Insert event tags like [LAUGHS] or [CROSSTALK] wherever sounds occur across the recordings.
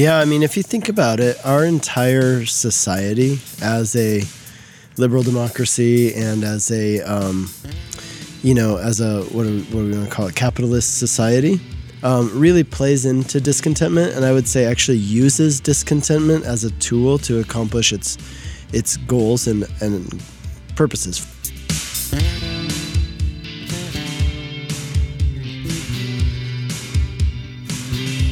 Yeah, I mean, if you think about it, our entire society as a liberal democracy and as a, um, you know, as a, what do, what we want to call it, capitalist society, um, really plays into discontentment. And I would say actually uses discontentment as a tool to accomplish its, its goals and, and purposes.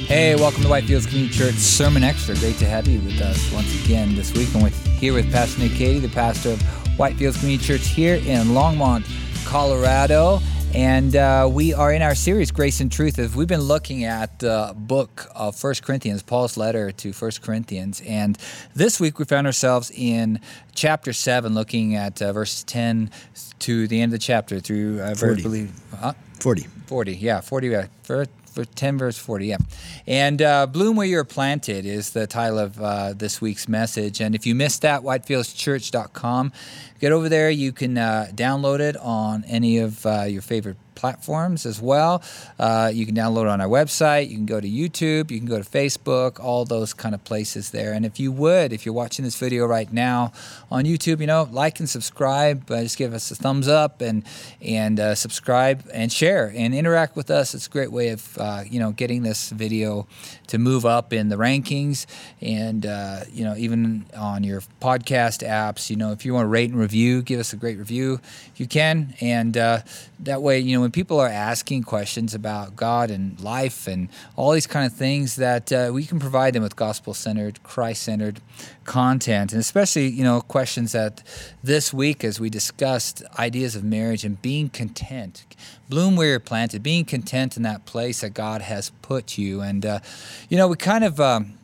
Hey, welcome to Whitefields Community Church Sermon Extra. Great to have you with us once again this week. I'm with, here with Pastor Nick Cady, the pastor of Whitefields Community Church here in Longmont, Colorado. And uh, we are in our series, Grace and Truth. As we've been looking at the book of First Corinthians, Paul's letter to First Corinthians. And this week we found ourselves in chapter 7, looking at uh, verse 10 to the end of the chapter through, uh, 40. believe, huh? 40. 40, yeah, 40, yeah. For, for 10 verse 40, yeah. And uh, Bloom Where You're Planted is the title of uh, this week's message. And if you missed that, whitefieldschurch.com, get over there. You can uh, download it on any of uh, your favorite platforms as well. Uh, you can download on our website. You can go to YouTube. You can go to Facebook, all those kind of places there. And if you would, if you're watching this video right now on YouTube, you know, like and subscribe. Uh, just give us a thumbs up and and uh, subscribe and share and interact with us. It's a great way of uh, you know getting this video to move up in the rankings and uh, you know even on your podcast apps. You know, if you want to rate and review, give us a great review if you can, and uh, that way you know when people are asking questions about God and life and all these kind of things, that uh, we can provide them with gospel-centered, Christ-centered content, and especially you know questions that this week as we discussed ideas of marriage and being content, bloom where you're planted, being content in that place that God has put you, and uh, you know we kind of. Um,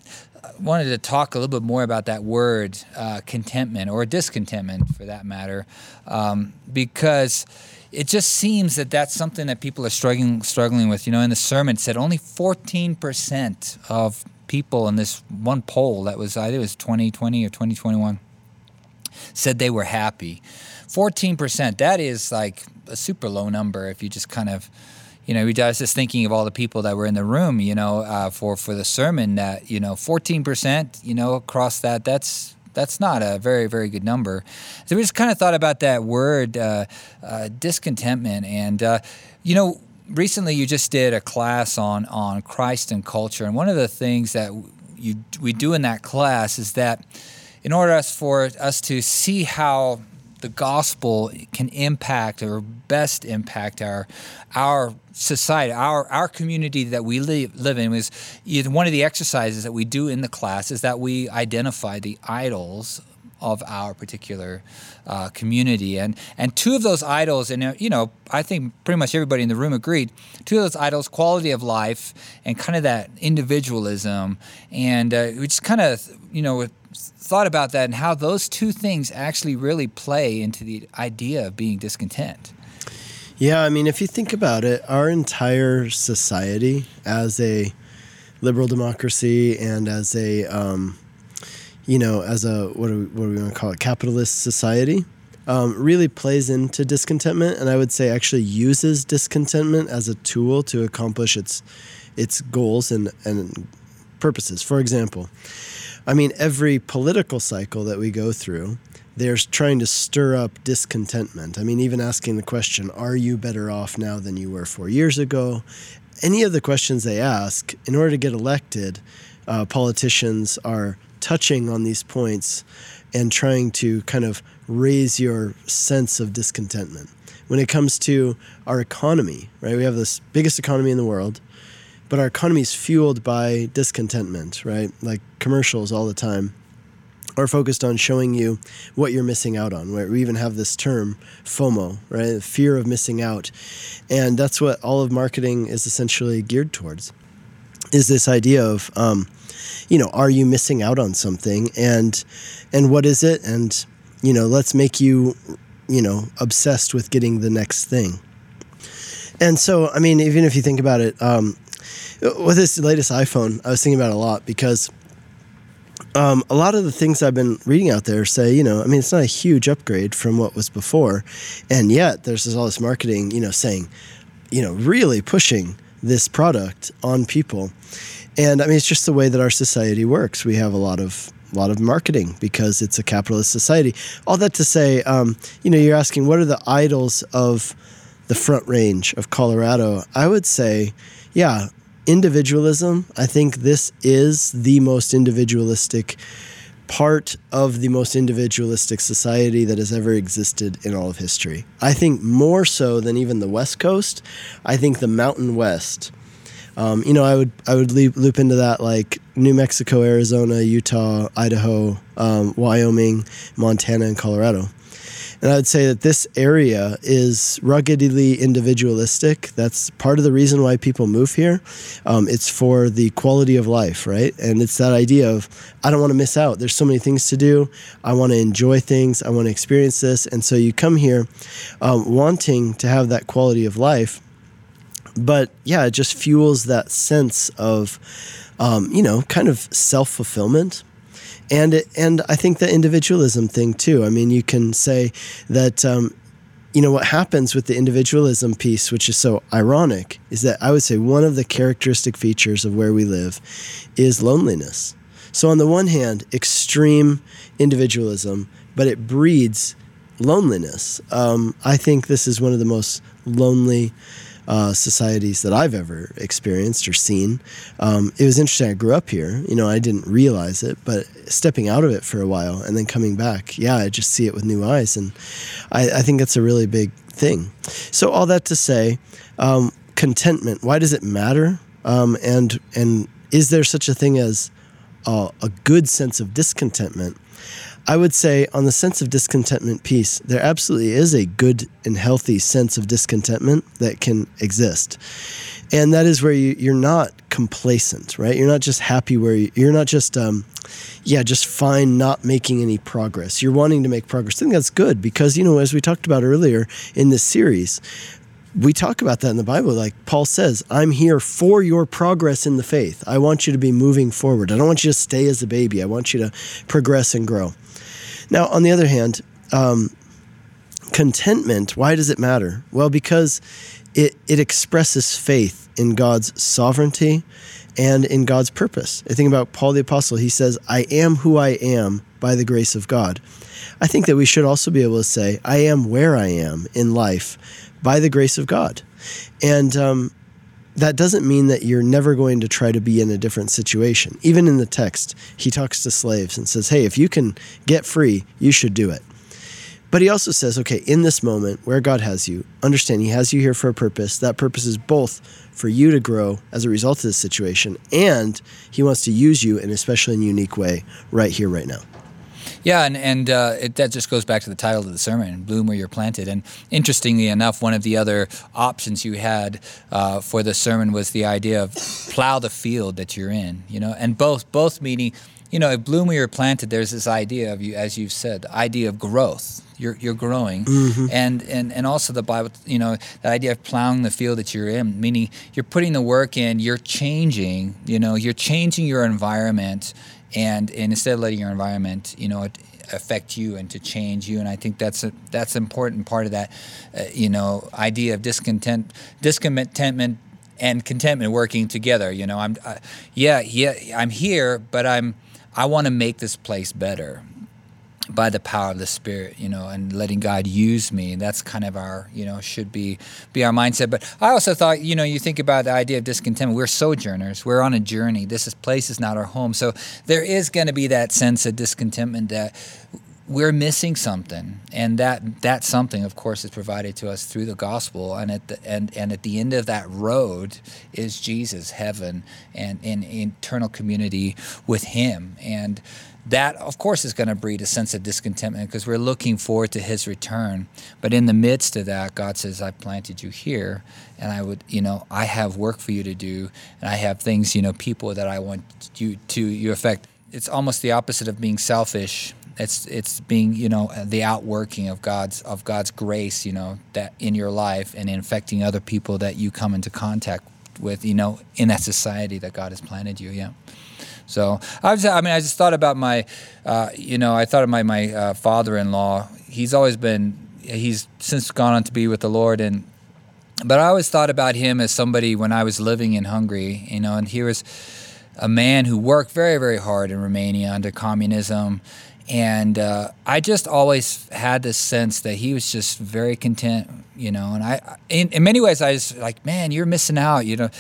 wanted to talk a little bit more about that word uh, contentment or discontentment for that matter um, because it just seems that that's something that people are struggling struggling with. You know, in the sermon said only 14% of people in this one poll that was it was 2020 or 2021 said they were happy. 14%. That is like a super low number if you just kind of you know, I was just thinking of all the people that were in the room, you know, uh, for for the sermon. That you know, fourteen percent, you know, across that, that's that's not a very very good number. So we just kind of thought about that word uh, uh, discontentment, and uh, you know, recently you just did a class on on Christ and culture, and one of the things that you we do in that class is that in order for us to see how the gospel can impact or best impact our our society, our our community that we live, live in is one of the exercises that we do in the class is that we identify the idols of our particular uh, community and and two of those idols and uh, you know I think pretty much everybody in the room agreed two of those idols quality of life and kind of that individualism and uh, we just kind of you know thought about that and how those two things actually really play into the idea of being discontent. Yeah, I mean, if you think about it, our entire society as a liberal democracy and as a, um, you know, as a, what do we, what we want to call it, capitalist society, um, really plays into discontentment. And I would say actually uses discontentment as a tool to accomplish its, its goals and, and purposes. For example, I mean, every political cycle that we go through, they're trying to stir up discontentment. I mean, even asking the question, are you better off now than you were four years ago? Any of the questions they ask, in order to get elected, uh, politicians are touching on these points and trying to kind of raise your sense of discontentment. When it comes to our economy, right? We have this biggest economy in the world but our economy is fueled by discontentment, right? Like commercials all the time are focused on showing you what you're missing out on. Where we even have this term FOMO, right? Fear of missing out, and that's what all of marketing is essentially geared towards. Is this idea of, um, you know, are you missing out on something, and and what is it, and you know, let's make you, you know, obsessed with getting the next thing. And so, I mean, even if you think about it, um, with this latest iPhone, I was thinking about a lot because um, a lot of the things I've been reading out there say, you know, I mean, it's not a huge upgrade from what was before, and yet there's all this marketing, you know, saying, you know, really pushing this product on people. And I mean, it's just the way that our society works. We have a lot of a lot of marketing because it's a capitalist society. All that to say, um, you know, you're asking what are the idols of the Front Range of Colorado? I would say, yeah, individualism. I think this is the most individualistic part of the most individualistic society that has ever existed in all of history. I think more so than even the West Coast. I think the Mountain West um, you know, I would I would loop, loop into that like New Mexico, Arizona, Utah, Idaho, um, Wyoming, Montana, and Colorado. And I would say that this area is ruggedly individualistic. That's part of the reason why people move here. Um, it's for the quality of life, right? And it's that idea of, I don't want to miss out. There's so many things to do. I want to enjoy things. I want to experience this. And so you come here um, wanting to have that quality of life but yeah, it just fuels that sense of, um, you know, kind of self fulfillment. And it, and I think the individualism thing too. I mean, you can say that um, you know what happens with the individualism piece, which is so ironic, is that I would say one of the characteristic features of where we live is loneliness. So on the one hand, extreme individualism, but it breeds loneliness. Um, I think this is one of the most lonely uh, societies that I've ever experienced or seen. Um, it was interesting. I grew up here. You know, I didn't realize it, but stepping out of it for a while and then coming back, yeah, I just see it with new eyes, and I, I think that's a really big thing. So all that to say, um, contentment. Why does it matter? Um, and and is there such a thing as a good sense of discontentment? I would say on the sense of discontentment piece, there absolutely is a good and healthy sense of discontentment that can exist. And that is where you, are not complacent, right? You're not just happy where you, are not just, um, yeah, just fine not making any progress. You're wanting to make progress. I think that's good because, you know, as we talked about earlier in this series, we talk about that in the Bible. Like Paul says, I'm here for your progress in the faith. I want you to be moving forward. I don't want you to stay as a baby. I want you to progress and grow. Now, on the other hand, um, contentment, why does it matter? Well, because it, expresses faith in God's sovereignty and in God's purpose. I think about Paul the Apostle. He says, I am who I am by the grace of God. I think that we should also be able to say, I am where I am in life by the grace of God. And um, that doesn't mean that you're never going to try to be in a different situation. Even in the text, he talks to slaves and says, Hey, if you can get free, you should do it. But he also says, okay, in this moment where God has you, understand He has you here for a purpose. That purpose is both for you to grow as a result of this situation, and He wants to use you in a special and unique way right here, right now. Yeah, and and uh, it, that just goes back to the title of the sermon, "Bloom Where You're Planted." And interestingly enough, one of the other options you had uh, for the sermon was the idea of plow the field that you're in. You know, and both both meaning, you know, if bloom where you're planted, there's this idea of you, as you've said, the idea of growth. You're, you're growing, mm-hmm. and, and and also the Bible, you know, that idea of plowing the field that you're in, meaning you're putting the work in, you're changing, you know, you're changing your environment and and instead of letting your environment, you know, affect you and to change you. And I think that's a that's an important part of that, uh, you know, idea of discontent, discontentment and contentment working together. You know, I'm, uh, yeah, yeah, I'm here, but I'm, I want to make this place better by the power of the spirit you know and letting god use me. That's kind of our you know should be be our mindset. But i also thought you know you think about the idea of discontentment. We're sojourners. We're on a journey. This is place is not our home. So there is going to be that sense of discontentment that we're missing something. And that that something of course is provided to us through the gospel. And at the and, and at the end of that road is jesus heaven and in eternal community with him. And that of course is going to breed a sense of discontentment because we're looking forward to his return. But in the midst of that god says i've planted you here and i would you know i have work for you to do and i have things you know people that i want you to you affect. It's almost the opposite of being selfish. It's it's being you know the outworking of god's of god's grace you know that in your life and infecting other people that you come into contact with you know in that society that god has planted you yeah so I was, I mean, I just thought about my, uh, you know, I thought of my my uh, father-in-law. He's always been, he's since gone on to be with the Lord, and but I always thought about him as somebody when I was living in Hungary, you know, and he was a man who worked very, very hard in Romania under communism. And uh, I just always had this sense that he was just very content, you know. And I, in, in many ways, I was like, man, you're missing out, you know.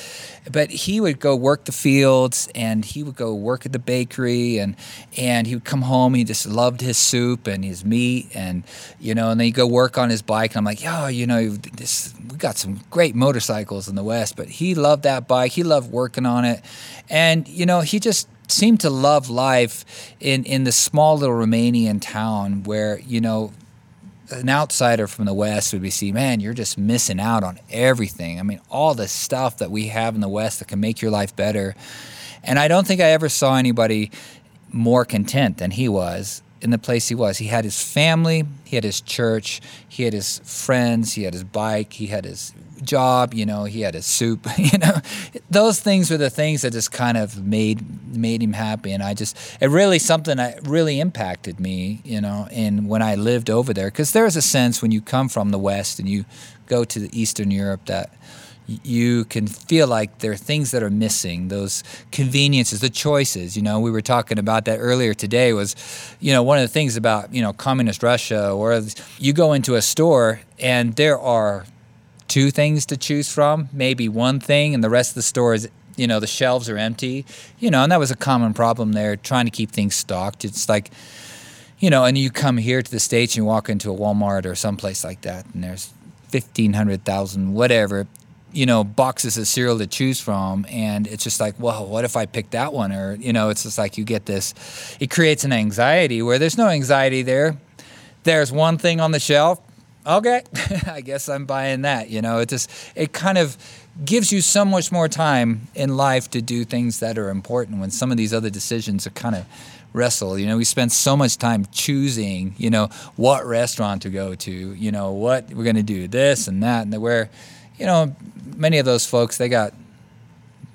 But he would go work the fields, and he would go work at the bakery, and and he would come home. He just loved his soup and his meat, and you know. And then he'd go work on his bike. And I'm like, yo, you know, this we got some great motorcycles in the West, but he loved that bike. He loved working on it, and you know, he just seemed to love life in, in the small little Romanian town where, you know, an outsider from the West would be see, man, you're just missing out on everything. I mean, all the stuff that we have in the West that can make your life better. And I don't think I ever saw anybody more content than he was in the place he was. He had his family, he had his church, he had his friends, he had his bike, he had his job, you know, he had his soup, [LAUGHS] you know. Those things were the things that just kind of made made him happy and I just it really something that really impacted me, you know, in when I lived over there cuz there's a sense when you come from the west and you go to the eastern Europe that you can feel like there are things that are missing those conveniences the choices. You know we were talking about that earlier today was you know one of the things about you know communist russia or you go into a store and there are two things to choose from maybe one thing and the rest of the store is you know the shelves are empty. You know and that was a common problem there trying to keep things stocked. It's like you know and you come here to the states and you walk into a walmart or someplace like that and there's 1500,000 whatever you know boxes of cereal to choose from and it's just like well what if i pick that one? Or you know it's just like you get this it creates an anxiety where there's no anxiety there. There's one thing on the shelf. Okay [LAUGHS] i guess i'm buying that you know. It just it kind of gives you so much more time in life to do things that are important when some of these other decisions are kind of wrestle. You know we spend so much time choosing you know what restaurant to go to you know what we're going to do this and that and where you know many of those folks they got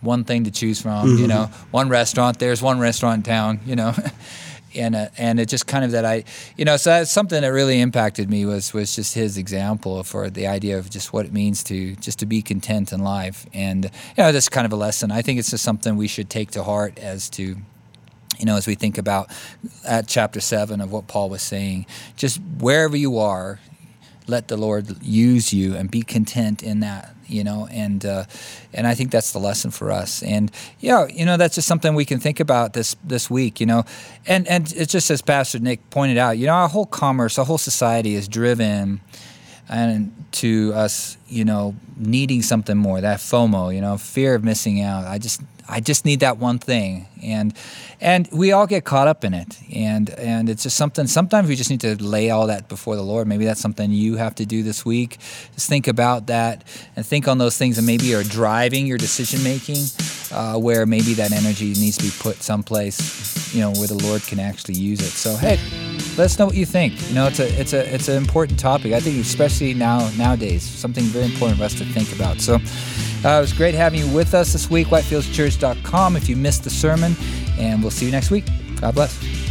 one thing to choose from. Mm-hmm. You know, one restaurant. There's one restaurant in town. You know. [LAUGHS] and uh, and it just kind of that I you know so that's something that really impacted me was was just his example for the idea of just what it means to just to be content in life and you know that's kind of a lesson I think it's just something we should take to heart as to you know as we think about at chapter 7 of what Paul was saying just wherever you are let the Lord use you and be content in that you know, and uh, and I think that's the lesson for us. And yeah, you know, that's just something we can think about this this week, you know, and and it's just as Pastor Nick pointed out, you know, our whole commerce, our whole society is driven and to us, you know, needing something more, that FOMO, you know, fear of missing out. I just I just need that one thing, and and we all get caught up in it, and and it's just something. Sometimes we just need to lay all that before the Lord. Maybe that's something you have to do this week. Just think about that and think on those things that maybe are driving your decision making, uh, where maybe that energy needs to be put someplace, you know, where the Lord can actually use it. So hey, let us know what you think. You know, it's a it's a it's an important topic. I think especially now nowadays, something very important for us to think about. So. Uh, it was great having you with us this week, whitefieldschurch.com if you missed the sermon, and we'll see you next week. God bless.